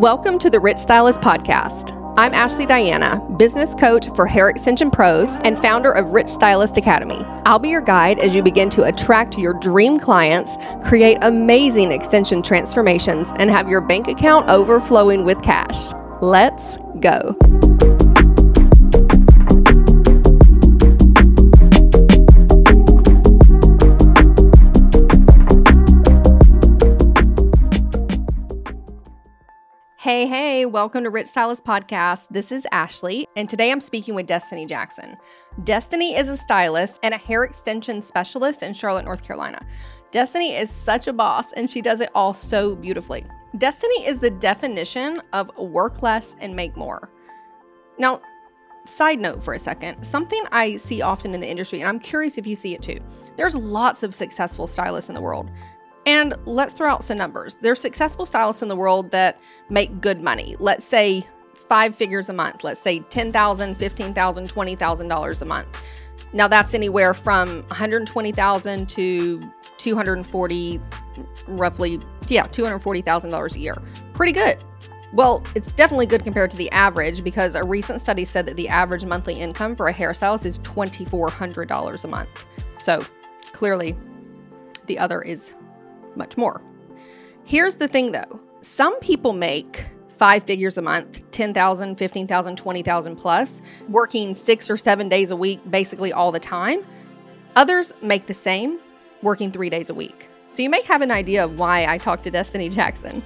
Welcome to the Rich Stylist Podcast. I'm Ashley Diana, business coach for Hair Extension Pros and founder of Rich Stylist Academy. I'll be your guide as you begin to attract your dream clients, create amazing extension transformations, and have your bank account overflowing with cash. Let's go. Hey, hey, welcome to Rich Stylist Podcast. This is Ashley, and today I'm speaking with Destiny Jackson. Destiny is a stylist and a hair extension specialist in Charlotte, North Carolina. Destiny is such a boss, and she does it all so beautifully. Destiny is the definition of work less and make more. Now, side note for a second something I see often in the industry, and I'm curious if you see it too. There's lots of successful stylists in the world. And let's throw out some numbers. There's successful stylists in the world that make good money. Let's say five figures a month. Let's say $10,000, $15,000, $20,000 a month. Now that's anywhere from 120,000 to 240 roughly yeah, $240,000 a year. Pretty good. Well, it's definitely good compared to the average because a recent study said that the average monthly income for a hairstylist is $2,400 a month. So clearly, the other is much more. Here's the thing though some people make five figures a month 10,000, 15,000, 20,000 plus, working six or seven days a week, basically all the time. Others make the same, working three days a week. So you may have an idea of why I talked to Destiny Jackson.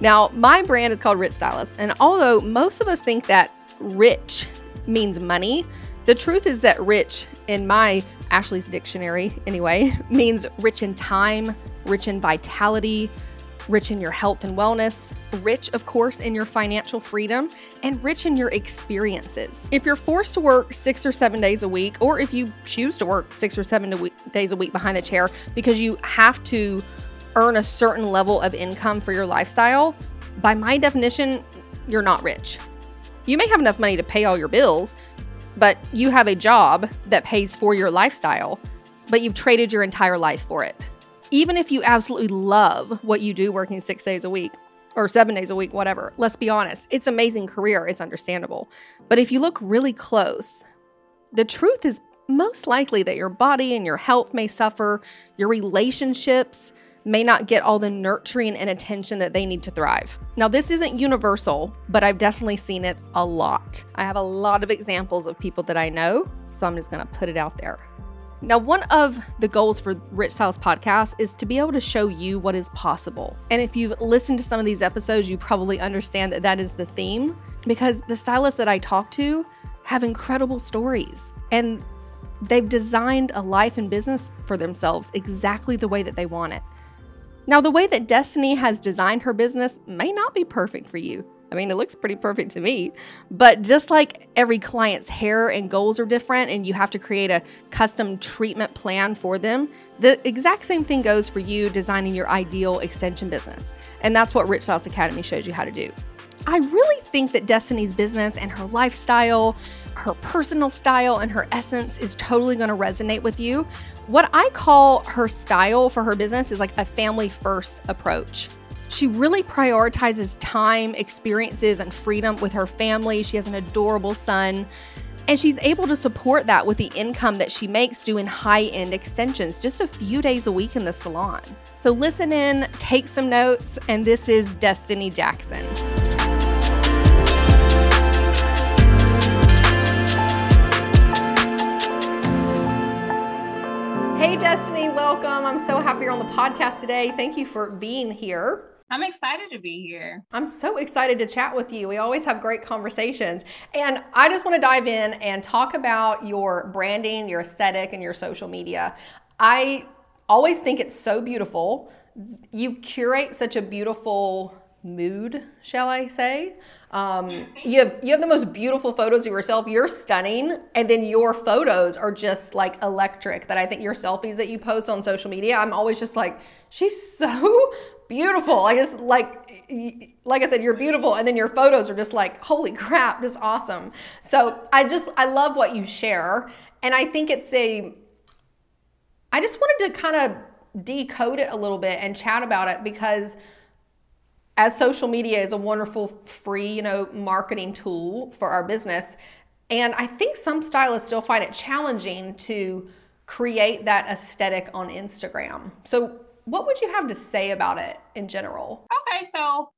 Now, my brand is called Rich Stylist, and although most of us think that rich means money, the truth is that rich, in my Ashley's dictionary anyway, means rich in time, rich in vitality, rich in your health and wellness, rich, of course, in your financial freedom, and rich in your experiences. If you're forced to work six or seven days a week, or if you choose to work six or seven days a week behind the chair because you have to earn a certain level of income for your lifestyle, by my definition, you're not rich. You may have enough money to pay all your bills, but you have a job that pays for your lifestyle, but you've traded your entire life for it even if you absolutely love what you do working six days a week or seven days a week, whatever, let's be honest, it's amazing career. It's understandable. But if you look really close, the truth is most likely that your body and your health may suffer, your relationships may not get all the nurturing and attention that they need to thrive. Now, this isn't universal, but I've definitely seen it a lot. I have a lot of examples of people that I know, so I'm just gonna put it out there. Now, one of the goals for Rich Stylist Podcast is to be able to show you what is possible. And if you've listened to some of these episodes, you probably understand that that is the theme because the stylists that I talk to have incredible stories and they've designed a life and business for themselves exactly the way that they want it. Now, the way that Destiny has designed her business may not be perfect for you. I mean, it looks pretty perfect to me. But just like every client's hair and goals are different, and you have to create a custom treatment plan for them, the exact same thing goes for you designing your ideal extension business. And that's what Rich Stylist Academy shows you how to do. I really think that Destiny's business and her lifestyle, her personal style, and her essence is totally going to resonate with you. What I call her style for her business is like a family first approach. She really prioritizes time, experiences, and freedom with her family. She has an adorable son. And she's able to support that with the income that she makes doing high end extensions just a few days a week in the salon. So listen in, take some notes, and this is Destiny Jackson. Hey, Destiny, welcome. I'm so happy you're on the podcast today. Thank you for being here. I'm excited to be here. I'm so excited to chat with you. We always have great conversations. And I just want to dive in and talk about your branding, your aesthetic, and your social media. I always think it's so beautiful. You curate such a beautiful mood, shall I say? Um, you have you have the most beautiful photos of yourself. You're stunning, and then your photos are just like electric. That I think your selfies that you post on social media, I'm always just like, she's so beautiful. I just like, like I said, you're beautiful. And then your photos are just like, holy crap, just awesome. So I just, I love what you share. And I think it's a, I just wanted to kind of decode it a little bit and chat about it because as social media is a wonderful free, you know, marketing tool for our business. And I think some stylists still find it challenging to create that aesthetic on Instagram. So, what would you have to say about it in general? Okay, so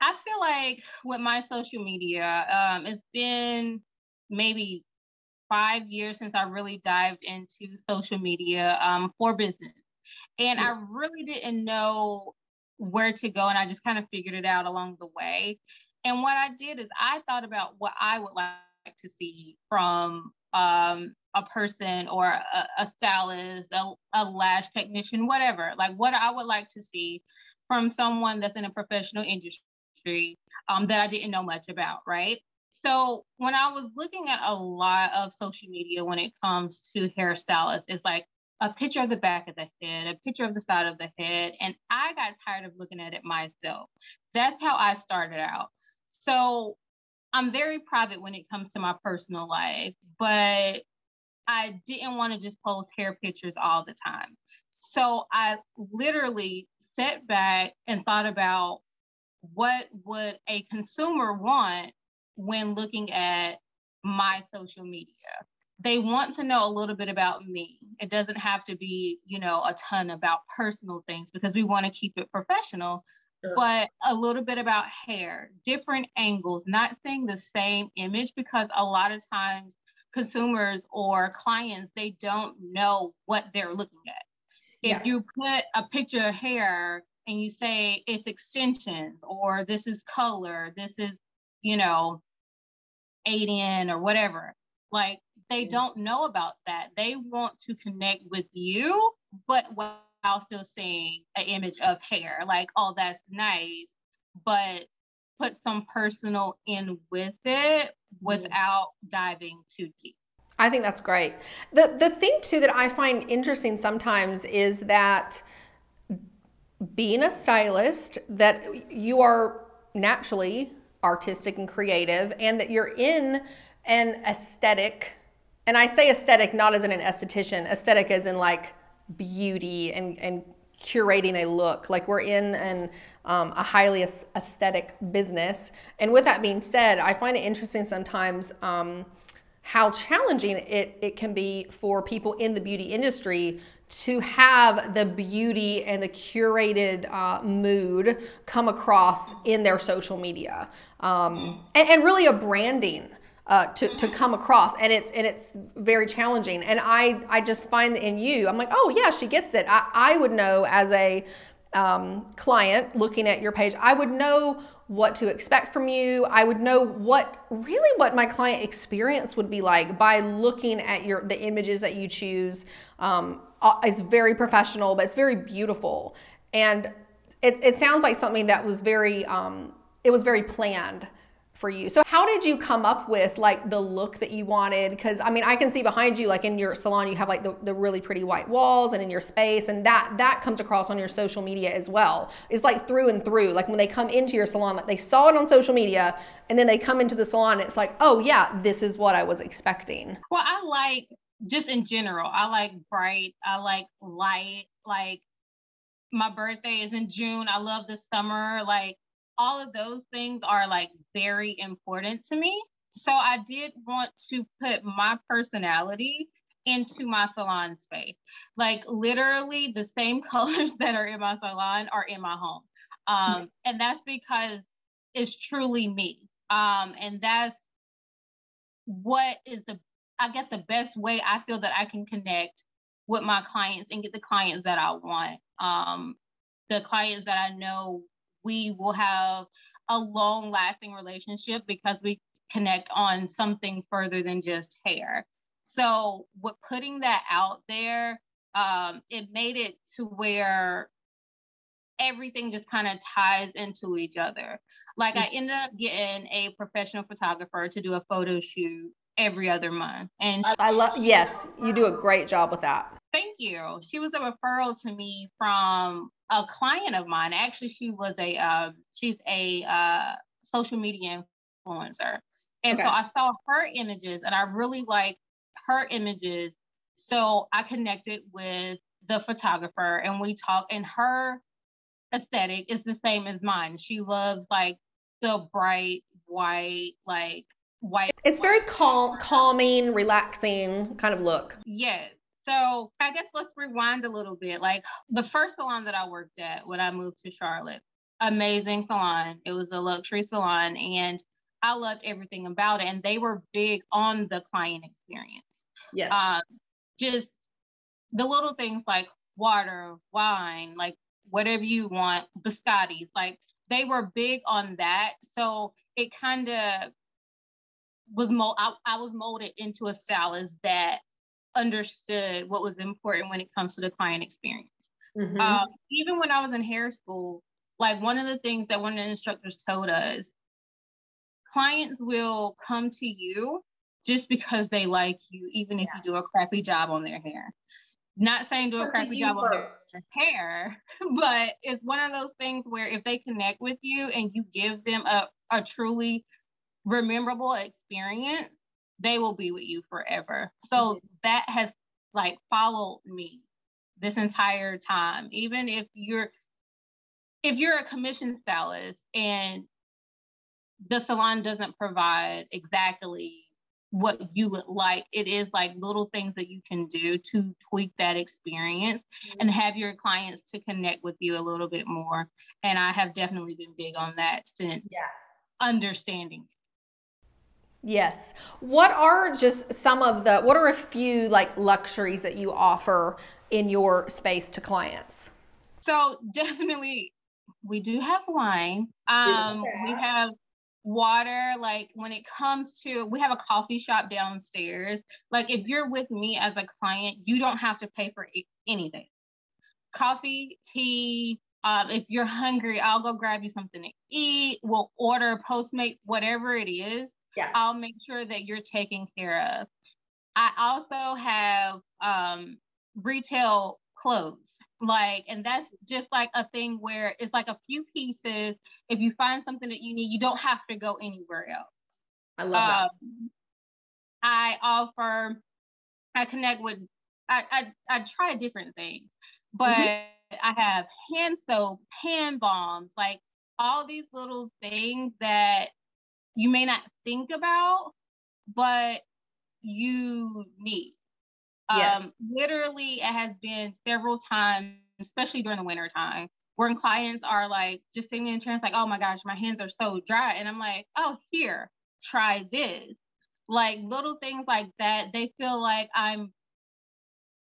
I feel like with my social media, um, it's been maybe five years since I really dived into social media um, for business. And I really didn't know where to go. And I just kind of figured it out along the way. And what I did is I thought about what I would like to see from um, a person or a, a stylist, a, a lash technician, whatever, like what I would like to see from someone that's in a professional industry um, that I didn't know much about, right? So when I was looking at a lot of social media when it comes to hairstylists, it's like a picture of the back of the head, a picture of the side of the head. And I got tired of looking at it myself. That's how I started out. So I'm very private when it comes to my personal life, but I didn't want to just post hair pictures all the time. So I literally sat back and thought about what would a consumer want when looking at my social media they want to know a little bit about me. It doesn't have to be, you know, a ton about personal things because we want to keep it professional, sure. but a little bit about hair, different angles, not seeing the same image because a lot of times consumers or clients, they don't know what they're looking at. If yeah. you put a picture of hair and you say it's extensions or this is color, this is, you know, eight in or whatever, like they mm-hmm. don't know about that. They want to connect with you, but while still seeing an image of hair, like, oh, that's nice, but put some personal in with it mm-hmm. without diving too deep. I think that's great. The the thing too that I find interesting sometimes is that being a stylist that you are naturally artistic and creative and that you're in an aesthetic and I say aesthetic not as in an esthetician, aesthetic as in like beauty and, and curating a look. Like we're in an, um, a highly aesthetic business. And with that being said, I find it interesting sometimes um, how challenging it, it can be for people in the beauty industry to have the beauty and the curated uh, mood come across in their social media um, and, and really a branding uh, to, to come across and it's and it's very challenging. And I I just find in you I'm like oh yeah she gets it. I, I would know as a um, client looking at your page I would know what to expect from you. I would know what really what my client experience would be like by looking at your the images that you choose. Um, uh, it's very professional but it's very beautiful. And it, it sounds like something that was very um, it was very planned for you. So how did you come up with like the look that you wanted? Because I mean, I can see behind you, like in your salon, you have like the, the really pretty white walls and in your space, and that that comes across on your social media as well. It's like through and through. Like when they come into your salon, like they saw it on social media, and then they come into the salon, it's like, oh yeah, this is what I was expecting. Well, I like just in general, I like bright, I like light, like my birthday is in June. I love the summer. Like all of those things are like very important to me. So I did want to put my personality into my salon space. Like literally the same colors that are in my salon are in my home. Um, and that's because it's truly me. Um, and that's what is the, I guess, the best way I feel that I can connect with my clients and get the clients that I want. Um, the clients that I know we will have a long lasting relationship because we connect on something further than just hair. So, with putting that out there, um, it made it to where everything just kind of ties into each other. Like, I ended up getting a professional photographer to do a photo shoot every other month. And she- I love, yes, you do a great job with that. Thank you. She was a referral to me from a client of mine. Actually, she was a uh, she's a uh, social media influencer, and okay. so I saw her images, and I really liked her images. So I connected with the photographer, and we talked. And her aesthetic is the same as mine. She loves like the bright white, like white. It's very calm, calming, relaxing kind of look. Yes. So I guess let's rewind a little bit. Like the first salon that I worked at when I moved to Charlotte, amazing salon. It was a luxury salon and I loved everything about it. And they were big on the client experience. Yes. Um, just the little things like water, wine, like whatever you want, biscottis, like they were big on that. So it kind of was mold I, I was molded into a stylist that understood what was important when it comes to the client experience. Mm-hmm. Um, even when I was in hair school, like one of the things that one of the instructors told us, clients will come to you just because they like you, even if yeah. you do a crappy job on their hair. Not saying do a crappy job first. on their hair, but it's one of those things where if they connect with you and you give them a, a truly memorable experience, they will be with you forever. So mm-hmm. that has like followed me this entire time. Even if you're if you're a commission stylist and the salon doesn't provide exactly what you would like, it is like little things that you can do to tweak that experience mm-hmm. and have your clients to connect with you a little bit more. And I have definitely been big on that since yeah. understanding Yes. What are just some of the, what are a few like luxuries that you offer in your space to clients? So definitely we do have wine. Um, we have water. Like when it comes to, we have a coffee shop downstairs. Like if you're with me as a client, you don't have to pay for anything. Coffee, tea. Um, if you're hungry, I'll go grab you something to eat. We'll order Postmate, whatever it is yeah. I'll make sure that you're taken care of. I also have um, retail clothes, like, and that's just like a thing where it's like a few pieces. If you find something that you need, you don't have to go anywhere else. I love that. Um, I offer, I connect with, I, I, I try different things, but mm-hmm. I have hand soap, hand balms, like all these little things that you may not think about, but you need. Yeah. Um, literally, it has been several times, especially during the winter time, when clients are like just sitting in chairs, like, oh my gosh, my hands are so dry. And I'm like, oh, here, try this. Like little things like that, they feel like I'm,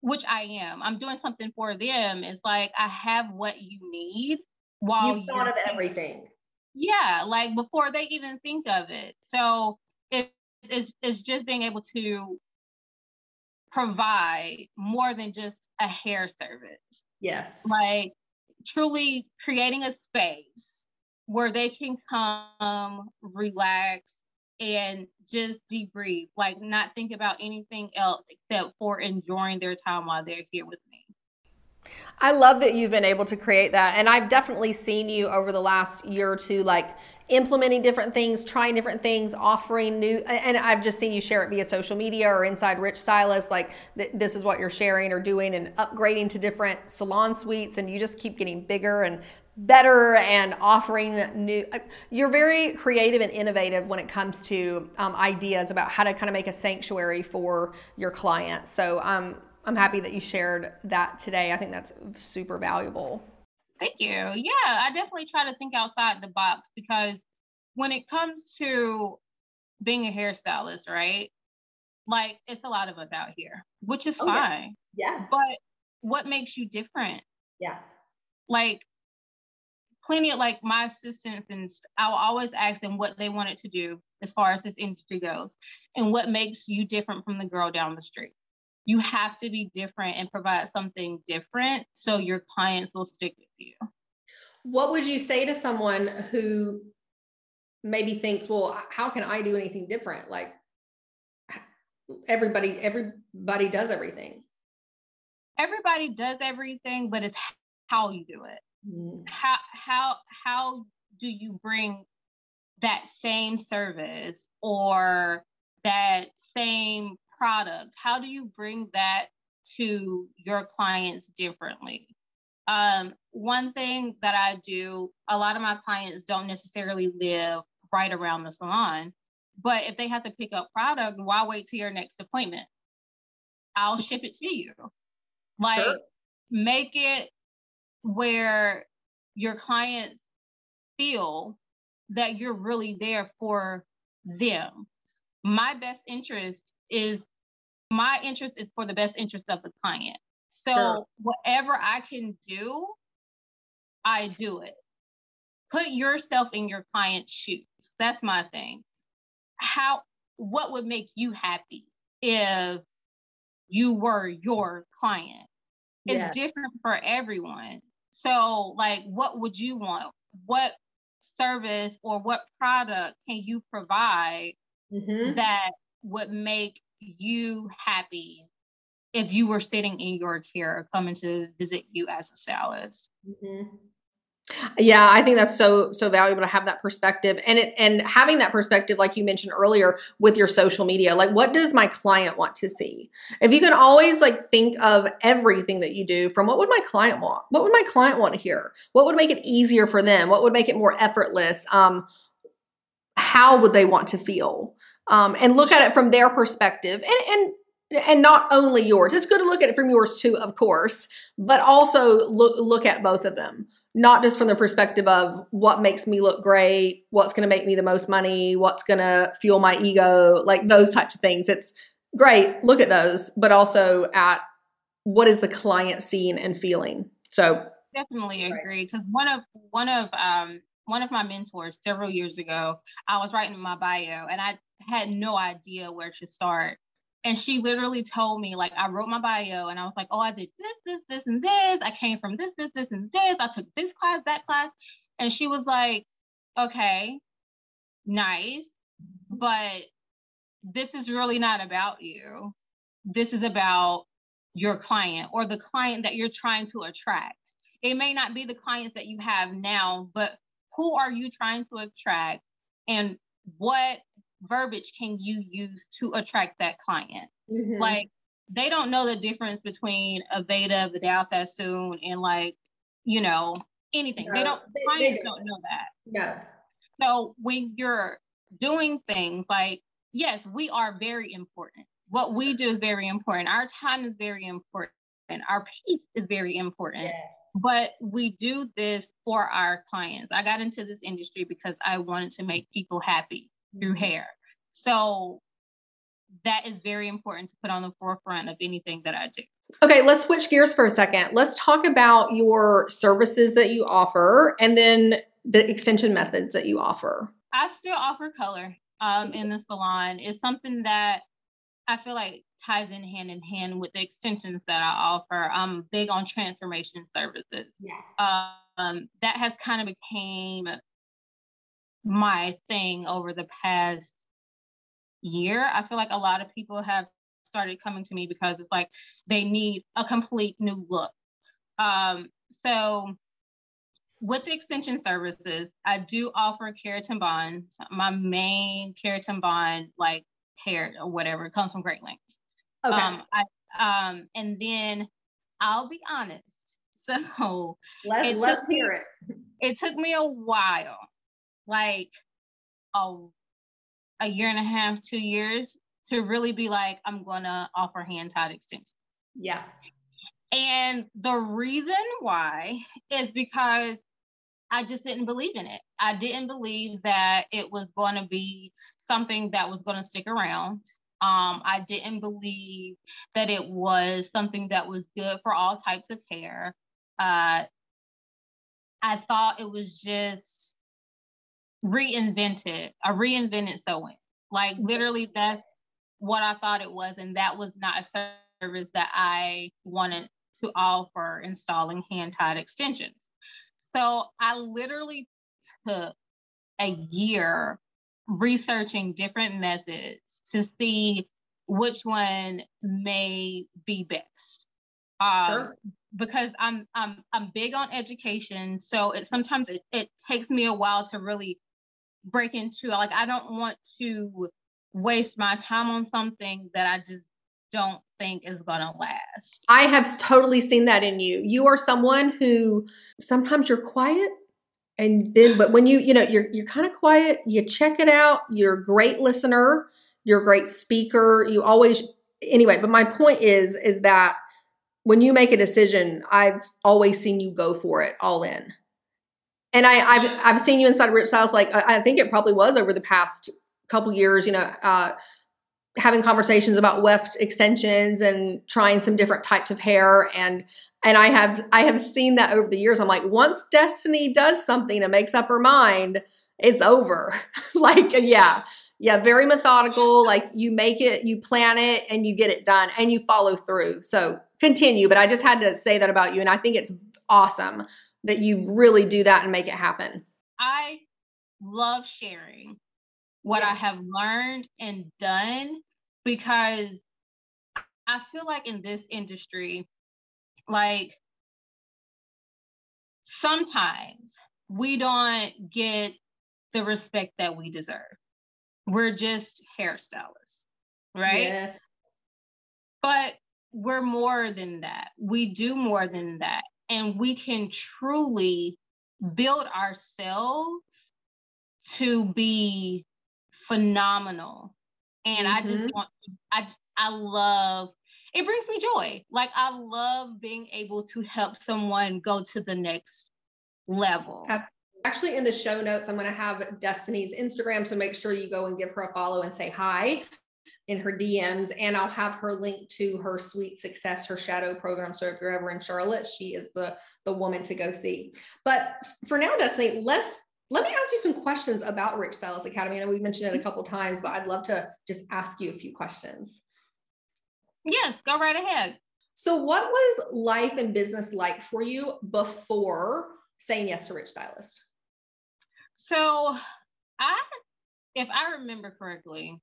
which I am, I'm doing something for them. It's like I have what you need while you thought of everything. Yeah, like before they even think of it. So it, it's, it's just being able to provide more than just a hair service. Yes. Like truly creating a space where they can come, relax, and just debrief, like not think about anything else except for enjoying their time while they're here with me. I love that you've been able to create that. And I've definitely seen you over the last year or two, like implementing different things, trying different things, offering new. And I've just seen you share it via social media or inside Rich Stylist, like th- this is what you're sharing or doing and upgrading to different salon suites. And you just keep getting bigger and better and offering new. Uh, you're very creative and innovative when it comes to um, ideas about how to kind of make a sanctuary for your clients. So, um, I'm happy that you shared that today. I think that's super valuable. Thank you. Yeah, I definitely try to think outside the box because when it comes to being a hairstylist, right? Like it's a lot of us out here, which is oh, fine. Yeah. yeah. But what makes you different? Yeah. Like plenty of like my assistants and I'll always ask them what they wanted to do as far as this industry goes and what makes you different from the girl down the street you have to be different and provide something different so your clients will stick with you. What would you say to someone who maybe thinks, well, how can I do anything different? Like everybody, everybody does everything. Everybody does everything, but it's how you do it. Mm. How how how do you bring that same service or that same product how do you bring that to your clients differently Um, one thing that I do, a lot of my clients don't necessarily live right around the salon, but if they have to pick up product, why wait till your next appointment? I'll ship it to you. Like, sure. make it where your clients feel that you're really there for them. My best interest is my interest is for the best interest of the client. So sure. whatever I can do, I do it. Put yourself in your client's shoes. That's my thing. How what would make you happy if you were your client? It's yeah. different for everyone. So like what would you want? What service or what product can you provide mm-hmm. that would make you happy if you were sitting in your chair coming to visit you as a stylist. Mm-hmm. Yeah, I think that's so so valuable to have that perspective and it and having that perspective like you mentioned earlier with your social media. Like what does my client want to see? If you can always like think of everything that you do from what would my client want? What would my client want to hear? What would make it easier for them? What would make it more effortless? Um how would they want to feel? Um and look at it from their perspective. And and and not only yours. It's good to look at it from yours too, of course, but also look look at both of them. Not just from the perspective of what makes me look great, what's going to make me the most money, what's going to fuel my ego, like those types of things. It's great, look at those, but also at what is the client seeing and feeling. So definitely agree because one of one of um one of my mentors several years ago, I was writing my bio and I had no idea where to start and she literally told me, like, I wrote my bio and I was like, oh, I did this, this, this, and this. I came from this, this, this, and this. I took this class, that class. And she was like, okay, nice. But this is really not about you. This is about your client or the client that you're trying to attract. It may not be the clients that you have now, but who are you trying to attract? And what verbiage can you use to attract that client? Mm-hmm. Like they don't know the difference between a Aveda, Vidal Sassoon, and like, you know, anything. No, they don't they, clients they don't. don't know that. No. So when you're doing things like, yes, we are very important. What we do is very important. Our time is very important. Our peace is very important. Yes. But we do this for our clients. I got into this industry because I wanted to make people happy through mm-hmm. hair. So that is very important to put on the forefront of anything that I do. Okay, let's switch gears for a second. Let's talk about your services that you offer and then the extension methods that you offer. I still offer color um, in the salon. It's something that I feel like ties in hand in hand with the extensions that I offer. I'm big on transformation services. Yeah. Um, that has kind of became my thing over the past year. I feel like a lot of people have started coming to me because it's like they need a complete new look. Um, so with the extension services, I do offer keratin bonds. My main keratin bond, like hair or whatever, comes from Great Lengths. Okay. Um, I, um, and then I'll be honest. So Let, let's hear it. It took me a while like a, a year and a half, two years to really be like, I'm gonna offer hand tied extension. Yeah. And the reason why is because I just didn't believe in it. I didn't believe that it was going to be something that was going to stick around. Um, I didn't believe that it was something that was good for all types of hair. Uh, I thought it was just reinvented. I reinvented sewing. Like literally, that's what I thought it was, and that was not a service that I wanted to offer installing hand tied extensions. So I literally took a year researching different methods to see which one may be best. Um, sure. Because I'm I'm I'm big on education, so it sometimes it, it takes me a while to really break into like I don't want to waste my time on something that I just don't think is gonna last. I have totally seen that in you. You are someone who sometimes you're quiet and then but when you you know you're you're kind of quiet, you check it out, you're a great listener, you're a great speaker, you always anyway, but my point is is that when you make a decision, I've always seen you go for it all in. And I, i've I've seen you inside Rich Stylist. Like I think it probably was over the past couple years. You know, uh, having conversations about weft extensions and trying some different types of hair and and I have I have seen that over the years. I'm like, once Destiny does something and makes up her mind, it's over. like, yeah, yeah, very methodical. Like you make it, you plan it, and you get it done, and you follow through. So continue. But I just had to say that about you, and I think it's awesome that you really do that and make it happen. I love sharing what yes. I have learned and done because I feel like in this industry, like sometimes we don't get the respect that we deserve. We're just hairstylists, right? Yes. But we're more than that. We do more than that. And we can truly build ourselves to be phenomenal. And mm-hmm. I just mm-hmm. want, I, I love, it brings me joy. Like I love being able to help someone go to the next level. Actually, in the show notes, I'm going to have Destiny's Instagram. So make sure you go and give her a follow and say hi in her DMs. And I'll have her link to her Sweet Success, her shadow program. So if you're ever in Charlotte, she is the, the woman to go see. But for now, Destiny, let's let me ask you some questions about Rich Stylist Academy. I know we've mentioned it a mm-hmm. couple times, but I'd love to just ask you a few questions. Yes, go right ahead. So, what was life and business like for you before saying yes to Rich Stylist? So, I, if I remember correctly,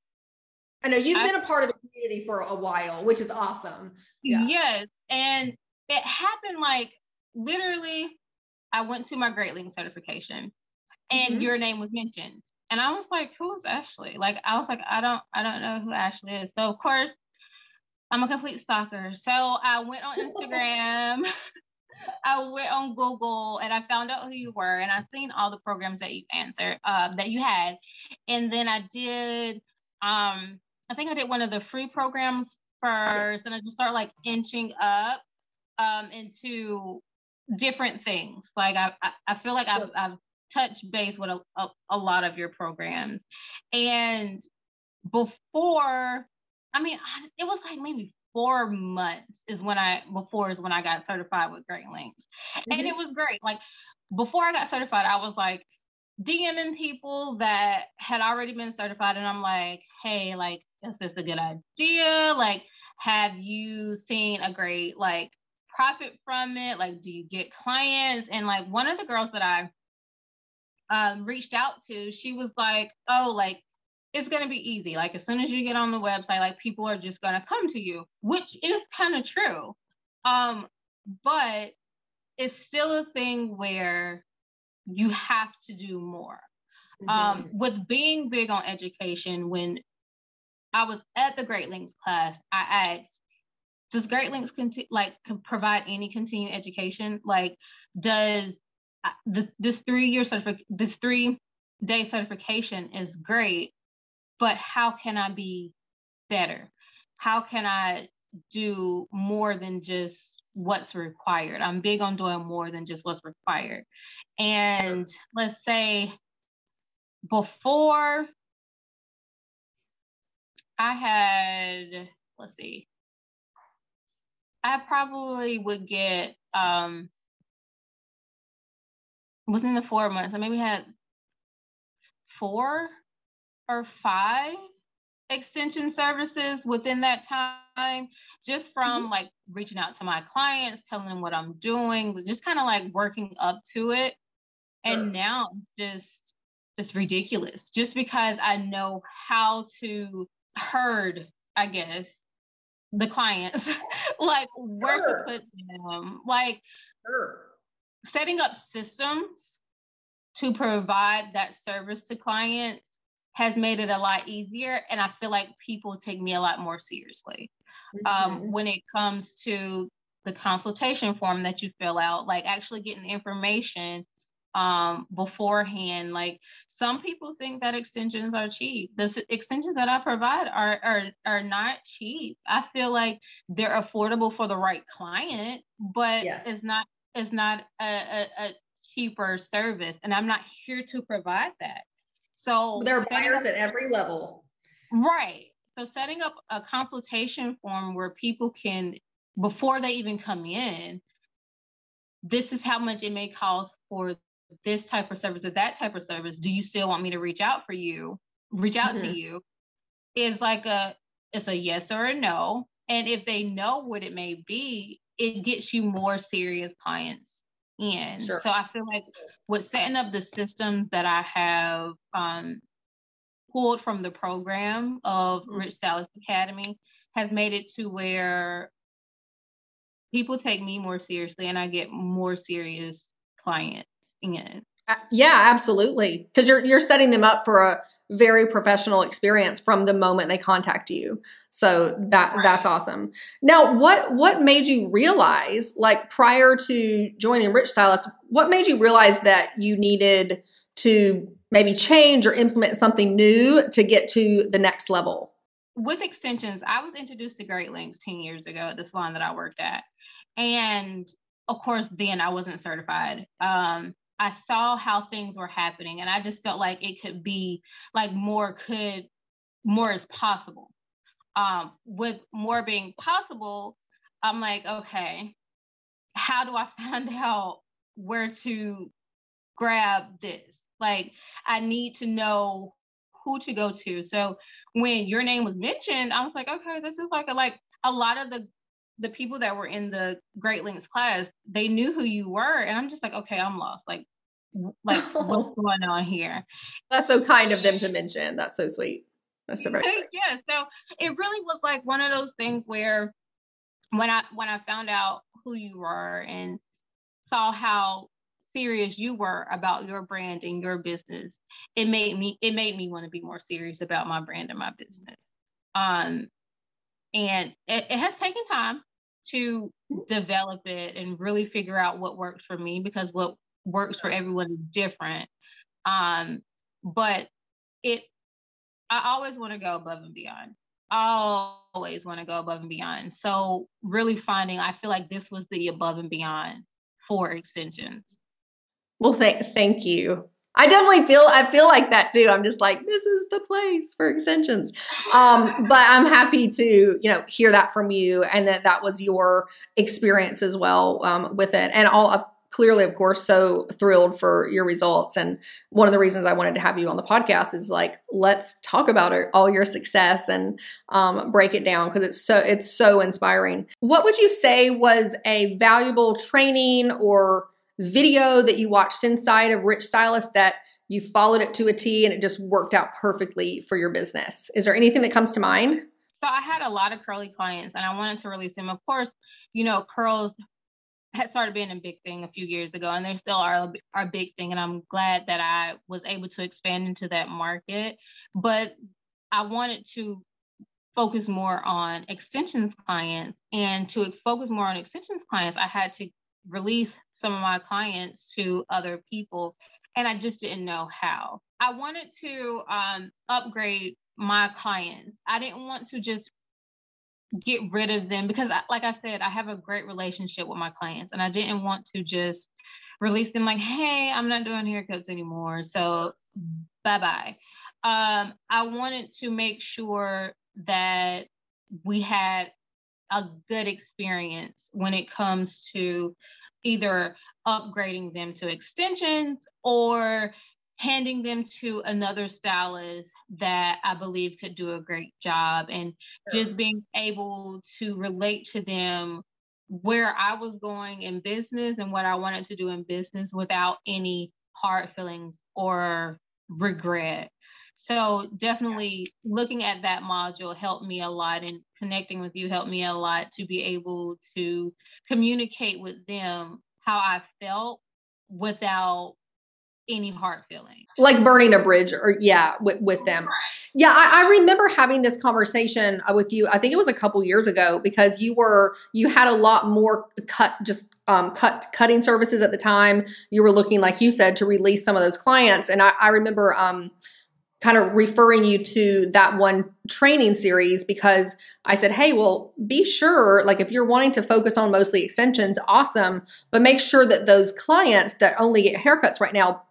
I know you've I, been a part of the community for a while, which is awesome. Yeah. Yes, and it happened like literally. I went to my Great Lengths certification, and mm-hmm. your name was mentioned, and I was like, "Who's Ashley?" Like, I was like, "I don't, I don't know who Ashley is." So, of course, I'm a complete stalker. So I went on Instagram. I went on Google and I found out who you were, and I seen all the programs that you answered, uh, that you had, and then I did. Um, I think I did one of the free programs first, and I just started like inching up um, into different things. Like I, I, I feel like I've, I've touched base with a, a, a lot of your programs, and before I mean, it was like maybe four months is when I before is when I got certified with Great Lengths, mm-hmm. and it was great. Like before I got certified, I was like DMing people that had already been certified, and I'm like, hey, like, is this a good idea? Like, have you seen a great like profit from it? Like, do you get clients? And like one of the girls that I um, reached out to, she was like, oh, like it's going to be easy. Like as soon as you get on the website, like people are just going to come to you, which is kind of true. Um, but it's still a thing where you have to do more. Um, mm-hmm. Um, with being big on education, when I was at the Great Lengths class, I asked, does Great Lengths conti- like provide any continuing education? Like, does the, this three year certificate, this three day certification is great, but how can I be better? How can I do more than just what's required? I'm big on doing more than just what's required. And let's say before I had, let's see, I probably would get um within the four months, I maybe had four or five extension services within that time just from mm-hmm. like reaching out to my clients telling them what i'm doing just kind of like working up to it and sure. now just it's ridiculous just because i know how to herd i guess the clients like where sure. to put them like sure. Setting up systems to provide that service to clients has made it a lot easier. And I feel like people take me a lot more seriously. Um, mm-hmm. Um, when it comes to the consultation form that you fill out, like actually getting information um, beforehand. Like some people think that extensions are cheap. The extensions that I provide are, are are not cheap. I feel like they're affordable for the right client, but yes. it's not it's not a, a, a cheaper service, and I'm not here to provide that. So there are buyers up, at every level. Right. So setting up a consultation form where people can, before they even come in, this is how much it may cost for this type of service or that type of service. Do you still want me to reach out for you? Reach out mm-hmm. to you is like a it's a yes or a no. And if they know what it may be, it gets you more serious clients in. Sure. So I feel like with setting up the systems that I have um, pulled from the program of mm-hmm. Rich Stylist Academy has made it to where people take me more seriously and I get more serious clients in. Uh, yeah, absolutely. Because you're you're setting them up for a very professional experience from the moment they contact you. So that right. that's awesome. Now, what what made you realize, like prior to joining Rich Stylist, what made you realize that you needed to maybe change or implement something new to get to the next level? With extensions, I was introduced to Great Lengths 10 years ago at the salon that I worked at. And of course, then I wasn't certified. Um, I saw how things were happening and I just felt like it could be like more could more is possible. Um, with more being possible, I'm like, okay, how do I find out where to grab this? Like, I need to know who to go to. So when your name was mentioned, I was like, okay, this is like a like a lot of the the people that were in the Great Lengths class, they knew who you were. And I'm just like, okay, I'm lost. Like, like what's going on here? That's so kind of them to mention. That's so sweet. That's so very yeah. So it really was like one of those things where when I when I found out who you were and saw how serious you were about your brand and your business, it made me it made me want to be more serious about my brand and my business. Um, and it, it has taken time to develop it and really figure out what works for me because what works for everyone is different. Um, but it, I always want to go above and beyond. Always want to go above and beyond. So really finding, I feel like this was the above and beyond for extensions. Well, thank thank you. I definitely feel I feel like that too. I'm just like this is the place for extensions. Um, but I'm happy to you know hear that from you and that that was your experience as well um, with it. And all of clearly, of course, so thrilled for your results. And one of the reasons I wanted to have you on the podcast is like let's talk about it, all your success and um, break it down because it's so it's so inspiring. What would you say was a valuable training or video that you watched inside of Rich Stylist that you followed it to a T and it just worked out perfectly for your business? Is there anything that comes to mind? So I had a lot of curly clients and I wanted to release them. Of course, you know, curls had started being a big thing a few years ago and they still are a big thing and i'm glad that i was able to expand into that market but i wanted to focus more on extensions clients and to focus more on extensions clients i had to release some of my clients to other people and i just didn't know how. I wanted to um, upgrade my clients. I didn't want to just get rid of them because I, like i said i have a great relationship with my clients and i didn't want to just release them like hey i'm not doing haircuts anymore so bye bye um, i wanted to make sure that we had a good experience when it comes to either upgrading them to extensions or handing them to another stylist that I believe could do a great job and sure. just being able to relate to them where I was going in business and what I wanted to do in business without any hard feelings or regret. So definitely looking at that module helped me a lot and connecting with you helped me a lot to be able to communicate with them how I felt without any hard feelings. Like burning a bridge or yeah, with, with them. Right. Yeah, I, I, remember having this conversation uh, with you. I think it was a couple years ago because you were you had a lot more cut just um, cut cutting services at the time. You were looking, like you said, to release some of those clients. And I, I remember um, kind of referring you to that one training series because I said, hey, well, be sure, like if you're wanting to focus on mostly extensions, awesome, but make sure that those clients that only get haircuts right now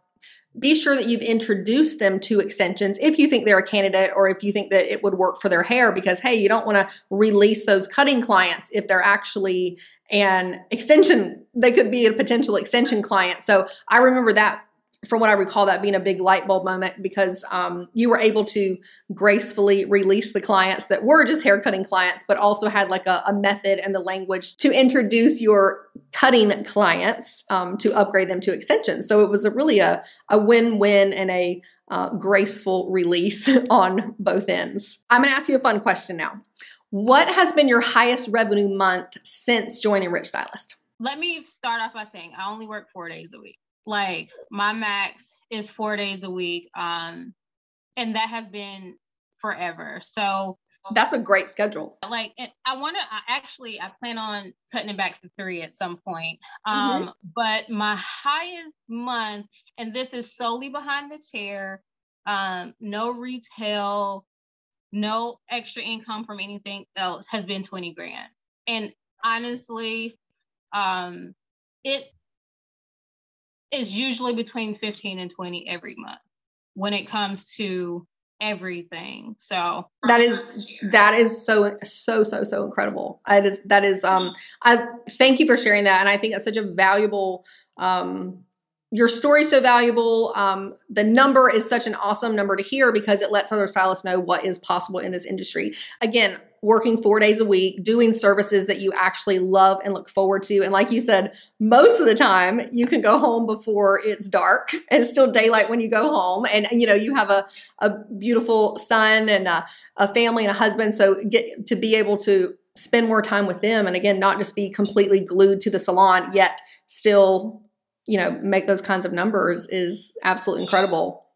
be sure that you've introduced them to extensions if you think they're a candidate or if you think that it would work for their hair because hey you don't want to release those cutting clients if they're actually an extension they could be a potential extension client. So i remember that from what I recall, that being a big light bulb moment because um, you were able to gracefully release the clients that were just hair cutting clients, but also had like a, a method and the language to introduce your cutting clients um, to upgrade them to extensions. So it was a really a, a win win and a uh, graceful release on both ends. I'm going to ask you a fun question now. What has been your highest revenue month since joining Rich Stylist? Let me start off by saying I only work four days a week like my max is four days a week um and that has been forever. So that's a great schedule. Like i want to actually i plan on cutting it back to three at some point. Um mm-hmm. but my highest month and this is solely behind the chair um no retail no extra income from anything else has been 20 grand. And honestly um it is usually between 15 and 20 every month when it comes to everything. So that is that is so so so so incredible. I just that is um I thank you for sharing that and I think that's such a valuable um your story's so valuable. Um, the number is such an awesome number to hear because it lets other stylists know what is possible in this industry. Again, working four days a week, doing services that you actually love and look forward to. And like you said, most of the time you can go home before it's dark and it's still daylight when you go home. And, you know, you have a, a beautiful son and a, a family and a husband. So get to be able to spend more time with them. And again, not just be completely glued to the salon, yet still you know make those kinds of numbers is absolutely incredible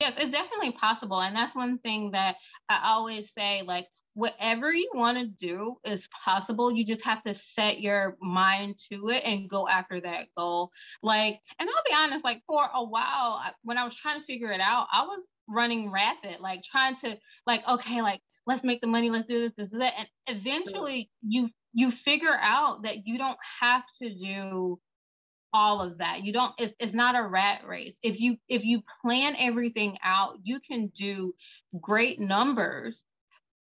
yes it's definitely possible and that's one thing that i always say like whatever you want to do is possible. You just have to set your mind to it and go after that goal. Like and i'll be honest like for a while when i was trying to figure it out i was running rapid like trying to like okay like let's make the money let's do this this that and eventually you you figure out that you don't have to do all of that. You don't it's, it's not a rat race. If you if you plan everything out you can do great numbers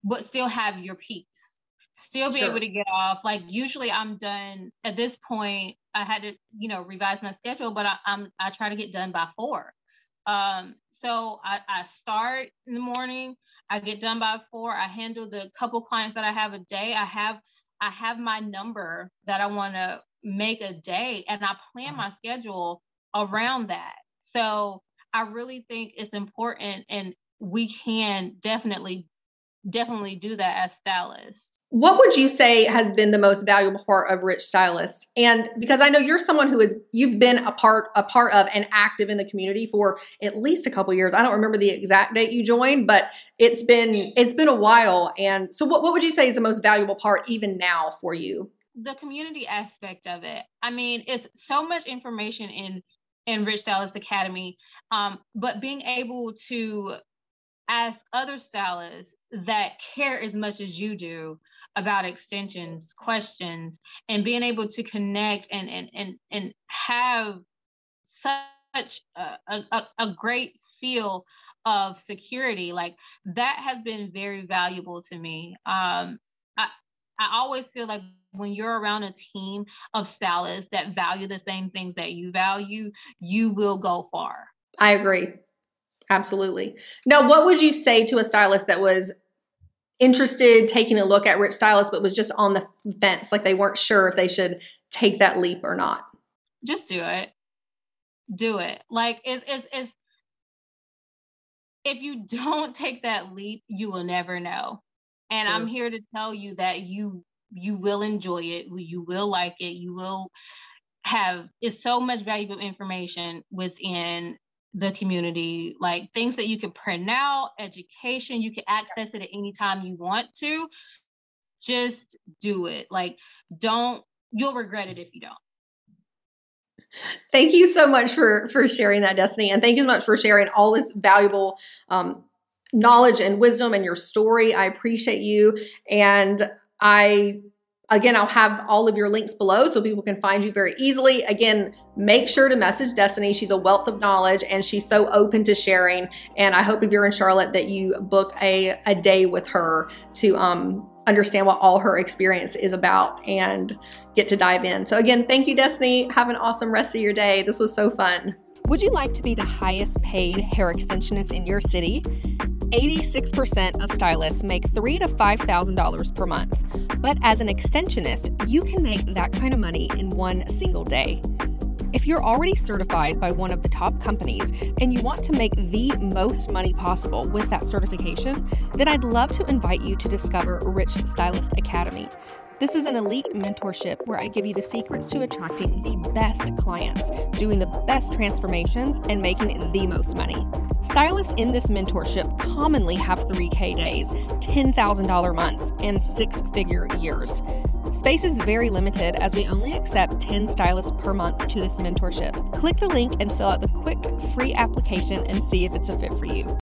but still have your peaks still be sure. able to get off like usually i'm done at this point i had to you know revise my schedule but I, i'm i try to get done by four um so I, I start in the morning i get done by four i handle the couple clients that i have a day i have i have my number that i want to make a day and I plan uh-huh. my schedule around that. So I really think it's important and we can definitely definitely do that as stylists. What would you say has been the most valuable part of Rich Stylist? And because I know you're someone who is you've been a part a part of and active in the community for at least a couple years. I don't remember the exact date you joined, but it's been it's been a while. And so what, what would you say is the most valuable part even now for you? the community aspect of it. I mean, it's so much information in in Rich Stylist Academy, um, but being able to ask other stylists that care as much as you do about extensions, questions, and being able to connect and and and and have such a, a, a great feel of security like that has been very valuable to me um I, I always feel like when you're around a team of stylists that value the same things that you value, you will go far. I agree. Absolutely. Now, what would you say to a stylist that was interested taking a look at Rich Stylist, but was just on the fence, like they weren't sure if they should take that leap or not? Just do it. Do it. Like it's it's, it's if you don't take that leap, you will never know. And I'm here to tell you that you you will enjoy it you will like it you will have it's so much valuable information within the community, like things that you can print out, education, you can access it at any time you want to. Just do it. Like, don't, you'll regret it if you don't. Thank you so much for for sharing that, Destiny, and thank you so much for sharing all this valuable um, knowledge and wisdom and your story. I appreciate you, and I Again, I'll have all of your links below so people can find you very easily. Again, make sure to message Destiny. She's a wealth of knowledge and she's so open to sharing. And I hope if you're in Charlotte that you book a, a day with her to um, understand what all her experience is about and get to dive in. So, again, thank you, Destiny. Have an awesome rest of your day. This was so fun. Would you like to be the highest paid hair extensionist in your city? 86% of stylists make three to five thousand dollars per month. But as an extensionist, you can make that kind of money in one single day. If you're already certified by one of the top companies and you want to make the most money possible with that certification, then I'd love to invite you to discover Rich Stylist Academy. This is an elite mentorship where I give you the secrets to attracting the best clients, doing the best transformations, and making the most money. Stylists in this mentorship commonly have 3K days, $10,000 months, and six figure years. Space is very limited as we only accept 10 stylists per month to this mentorship. Click the link and fill out the quick free application and see if it's a fit for you.